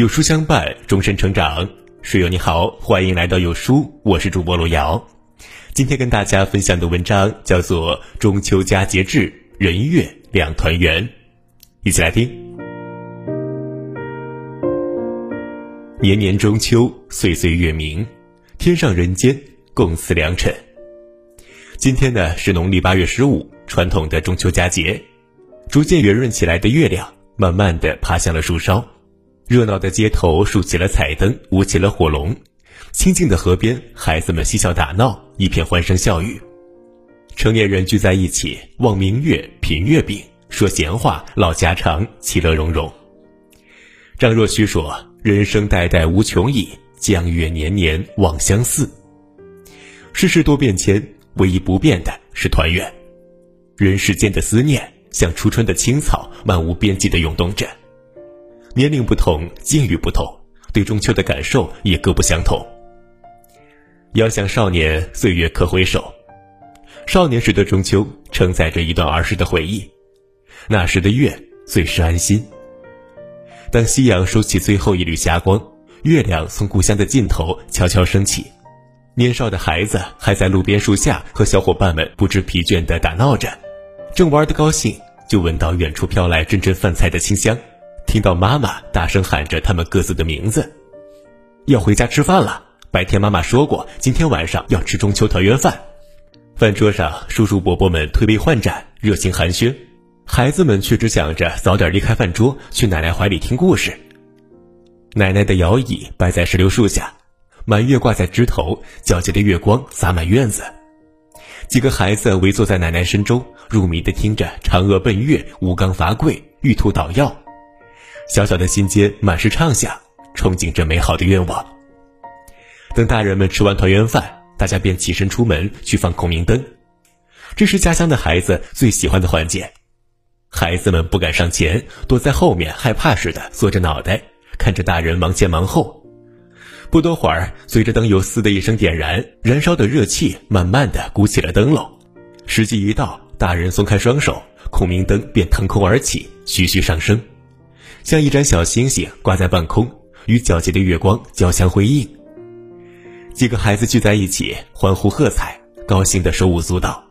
有书相伴，终身成长。室友你好，欢迎来到有书，我是主播罗瑶。今天跟大家分享的文章叫做《中秋佳节至，人月两团圆》，一起来听。年年中秋，岁岁月明，天上人间共赐良辰。今天呢是农历八月十五，传统的中秋佳节。逐渐圆润起来的月亮，慢慢的爬向了树梢。热闹的街头竖起了彩灯，舞起了火龙；清静的河边，孩子们嬉笑打闹，一片欢声笑语。成年人聚在一起，望明月，品月饼，说闲话，唠家常，其乐融融。张若虚说：“人生代代无穷已，江月年年望相似。”世事多变迁，唯一不变的是团圆。人世间的思念，像初春的青草，漫无边际的涌动着。年龄不同，境遇不同，对中秋的感受也各不相同。遥想少年，岁月可回首。少年时的中秋，承载着一段儿时的回忆。那时的月最是安心。当夕阳收起最后一缕霞光，月亮从故乡的尽头悄悄升起。年少的孩子还在路边树下和小伙伴们不知疲倦地打闹着，正玩得高兴，就闻到远处飘来阵阵饭菜的清香。听到妈妈大声喊着他们各自的名字，要回家吃饭了。白天妈妈说过，今天晚上要吃中秋团圆饭。饭桌上，叔叔伯伯们推杯换盏，热情寒暄，孩子们却只想着早点离开饭桌，去奶奶怀里听故事。奶奶的摇椅摆在石榴树下，满月挂在枝头，皎洁的月光洒满院子。几个孩子围坐在奶奶身周，入迷地听着嫦娥奔月、吴刚伐桂、玉兔捣药。小小的心间满是畅想，憧憬着美好的愿望。等大人们吃完团圆饭，大家便起身出门去放孔明灯。这是家乡的孩子最喜欢的环节。孩子们不敢上前，躲在后面，害怕似的缩着脑袋，看着大人忙前忙后。不多会儿，随着灯油“嘶”的一声点燃，燃烧的热气慢慢的鼓起了灯笼。时机一到，大人松开双手，孔明灯便腾空而起，徐徐上升。像一盏小星星挂在半空，与皎洁的月光交相辉映。几个孩子聚在一起，欢呼喝彩，高兴的手舞足蹈。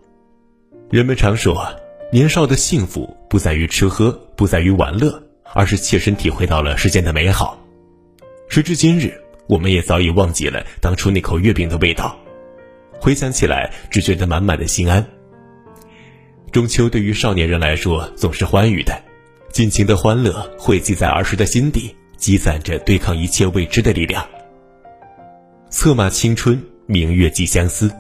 人们常说，年少的幸福不在于吃喝，不在于玩乐，而是切身体会到了世间的美好。时至今日，我们也早已忘记了当初那口月饼的味道，回想起来，只觉得满满的心安。中秋对于少年人来说，总是欢愉的。尽情的欢乐汇集在儿时的心底，积攒着对抗一切未知的力量。策马青春，明月寄相思。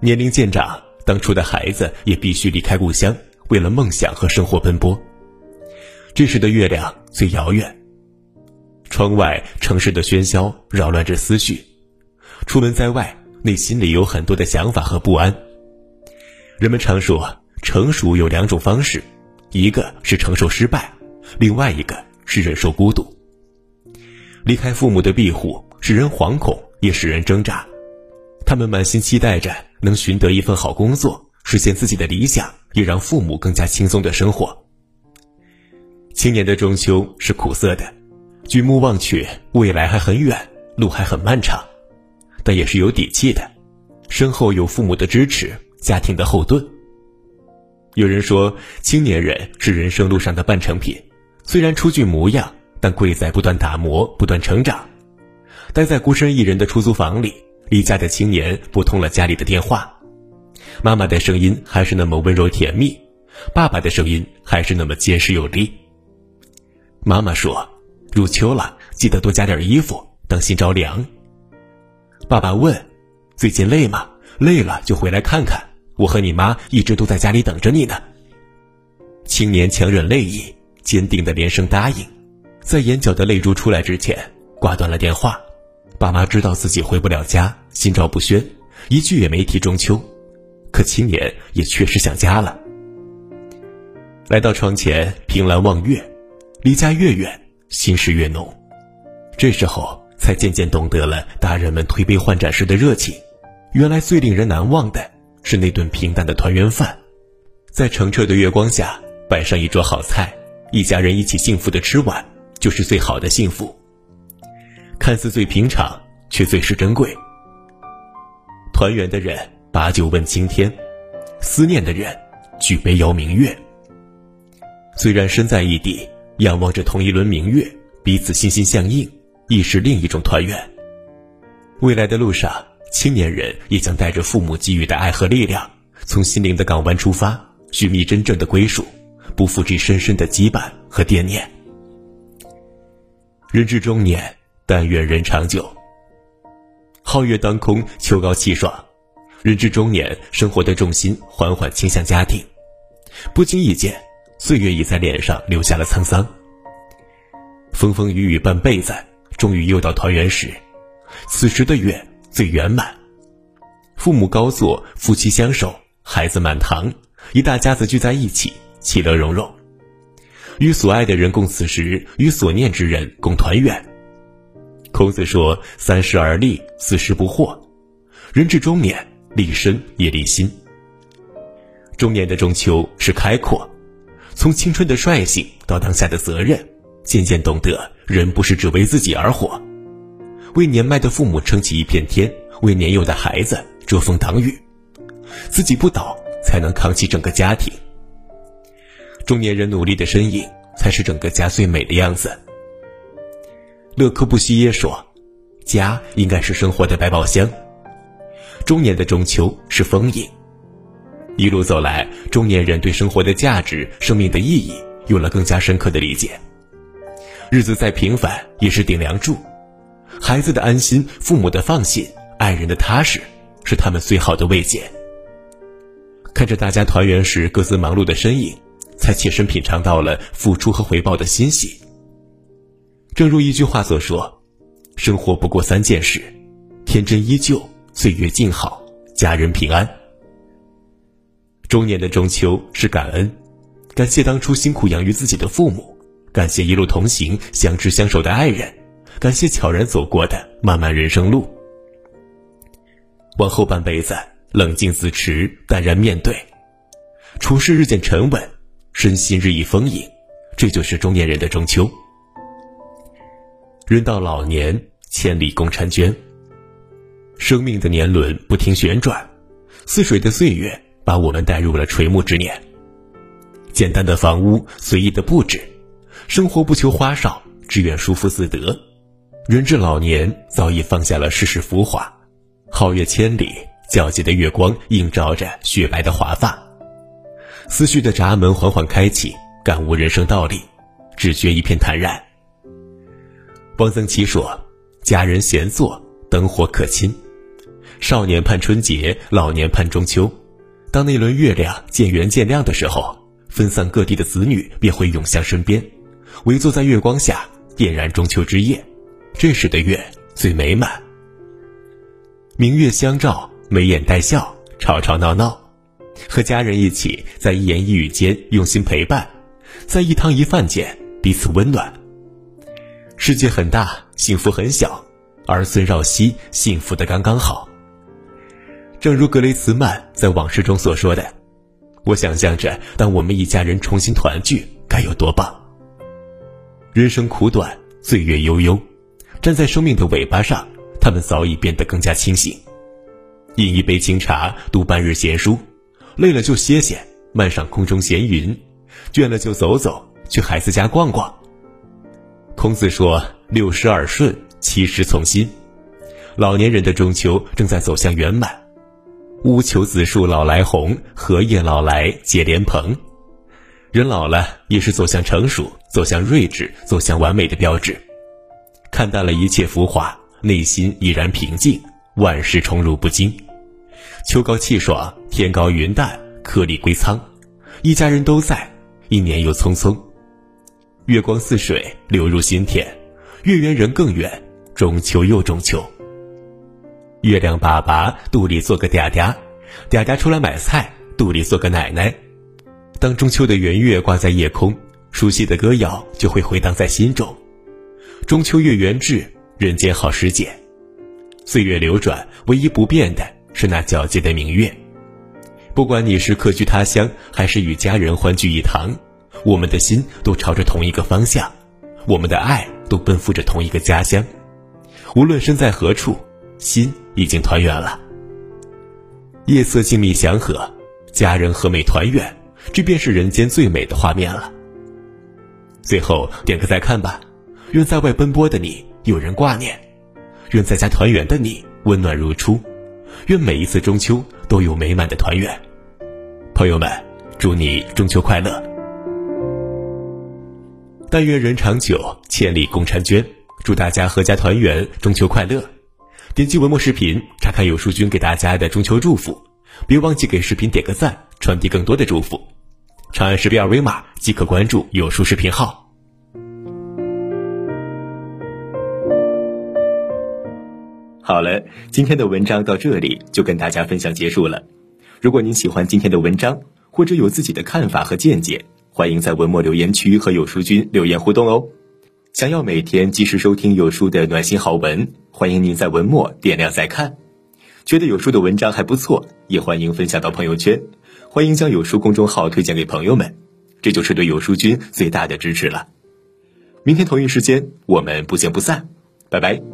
年龄渐长，当初的孩子也必须离开故乡，为了梦想和生活奔波。这时的月亮最遥远。窗外城市的喧嚣扰乱着思绪，出门在外，内心里有很多的想法和不安。人们常说，成熟有两种方式。一个是承受失败，另外一个是忍受孤独。离开父母的庇护，使人惶恐，也使人挣扎。他们满心期待着能寻得一份好工作，实现自己的理想，也让父母更加轻松的生活。青年的中秋是苦涩的，举目望去，未来还很远，路还很漫长，但也是有底气的，身后有父母的支持，家庭的后盾。有人说，青年人是人生路上的半成品，虽然初具模样，但贵在不断打磨、不断成长。待在孤身一人的出租房里，离家的青年拨通了家里的电话，妈妈的声音还是那么温柔甜蜜，爸爸的声音还是那么结实有力。妈妈说：“入秋了，记得多加点衣服，当心着凉。”爸爸问：“最近累吗？累了就回来看看。”我和你妈一直都在家里等着你呢。青年强忍泪意，坚定的连声答应，在眼角的泪珠出来之前挂断了电话。爸妈知道自己回不了家，心照不宣，一句也没提中秋。可青年也确实想家了。来到窗前，凭栏望月，离家越远，心事越浓。这时候才渐渐懂得了大人们推杯换盏时的热情。原来最令人难忘的。是那顿平淡的团圆饭，在澄澈的月光下摆上一桌好菜，一家人一起幸福的吃完，就是最好的幸福。看似最平常，却最是珍贵。团圆的人把酒问青天，思念的人举杯邀明月。虽然身在异地，仰望着同一轮明月，彼此心心相印，亦是另一种团圆。未来的路上，青年人也将带着父母给予的爱和力量，从心灵的港湾出发，寻觅真正的归属，不负这深深的羁绊和惦念。人至中年，但愿人长久。皓月当空，秋高气爽，人至中年，生活的重心缓缓倾向家庭，不经意间，岁月已在脸上留下了沧桑。风风雨雨半辈子，终于又到团圆时，此时的月最圆满。父母高坐，夫妻相守，孩子满堂，一大家子聚在一起，其乐融融，与所爱的人共此时，与所念之人共团圆。孔子说：“三十而立，四十不惑。人至中年，立身也立心。中年的中秋是开阔，从青春的率性到当下的责任，渐渐懂得人不是只为自己而活，为年迈的父母撑起一片天，为年幼的孩子遮风挡雨，自己不倒，才能扛起整个家庭。中年人努力的身影，才是整个家最美的样子。”勒柯布西耶说：“家应该是生活的百宝箱。中年的中秋是丰盈。一路走来，中年人对生活的价值、生命的意义有了更加深刻的理解。日子再平凡，也是顶梁柱。孩子的安心，父母的放心，爱人的踏实，是他们最好的慰藉。看着大家团圆时各自忙碌的身影，才切身品尝到了付出和回报的欣喜。”正如一句话所说：“生活不过三件事，天真依旧，岁月静好，家人平安。”中年的中秋是感恩，感谢当初辛苦养育自己的父母，感谢一路同行、相知相守的爱人，感谢悄然走过的漫漫人生路。往后半辈子，冷静自持，淡然面对，处事日渐沉稳，身心日益丰盈，这就是中年人的中秋。人到老年，千里共婵娟。生命的年轮不停旋转，似水的岁月把我们带入了垂暮之年。简单的房屋，随意的布置，生活不求花哨，只愿舒服自得。人至老年，早已放下了世事浮华。皓月千里，皎洁的月光映照着雪白的华发。思绪的闸门缓缓开启，感悟人生道理，只觉一片坦然。汪曾祺说：“家人闲坐，灯火可亲。少年盼春节，老年盼中秋。当那轮月亮渐圆渐亮的时候，分散各地的子女便会涌向身边，围坐在月光下，点燃中秋之夜。这时的月最美满。明月相照，眉眼带笑，吵吵闹闹，和家人一起在一言一语间用心陪伴，在一汤一饭间彼此温暖。”世界很大，幸福很小，儿孙绕膝，幸福的刚刚好。正如格雷茨曼在《往事》中所说的：“我想象着，当我们一家人重新团聚，该有多棒。”人生苦短，岁月悠悠，站在生命的尾巴上，他们早已变得更加清醒。饮一杯清茶，读半日闲书，累了就歇歇，漫上空中闲云；倦了就走走，去孩子家逛逛。孔子说：“六十耳顺，七十从心。”老年人的中秋正在走向圆满。乌求子树老来红，荷叶老来结莲蓬。人老了也是走向成熟、走向睿智、走向完美的标志。看淡了一切浮华，内心已然平静，万事宠辱不惊。秋高气爽，天高云淡，颗粒归仓，一家人都在，一年又匆匆。月光似水流入心田，月圆人更圆，中秋又中秋。月亮爸爸肚里做个嗲嗲，嗲嗲出来买菜，肚里做个奶奶。当中秋的圆月挂在夜空，熟悉的歌谣就会回荡在心中。中秋月圆至，人间好时节。岁月流转，唯一不变的是那皎洁的明月。不管你是客居他乡，还是与家人欢聚一堂。我们的心都朝着同一个方向，我们的爱都奔赴着同一个家乡。无论身在何处，心已经团圆了。夜色静谧祥和，家人和美团圆，这便是人间最美的画面了。最后点个再看吧，愿在外奔波的你有人挂念，愿在家团圆的你温暖如初，愿每一次中秋都有美满的团圆。朋友们，祝你中秋快乐！但愿人长久，千里共婵娟。祝大家阖家团圆，中秋快乐！点击文末视频查看有书君给大家的中秋祝福，别忘记给视频点个赞，传递更多的祝福。长按识别二维码即可关注有书视频号。好了，今天的文章到这里就跟大家分享结束了。如果您喜欢今天的文章，或者有自己的看法和见解，欢迎在文末留言区和有书君留言互动哦。想要每天及时收听有书的暖心好文，欢迎您在文末点亮再看。觉得有书的文章还不错，也欢迎分享到朋友圈。欢迎将有书公众号推荐给朋友们，这就是对有书君最大的支持了。明天同一时间，我们不见不散，拜拜。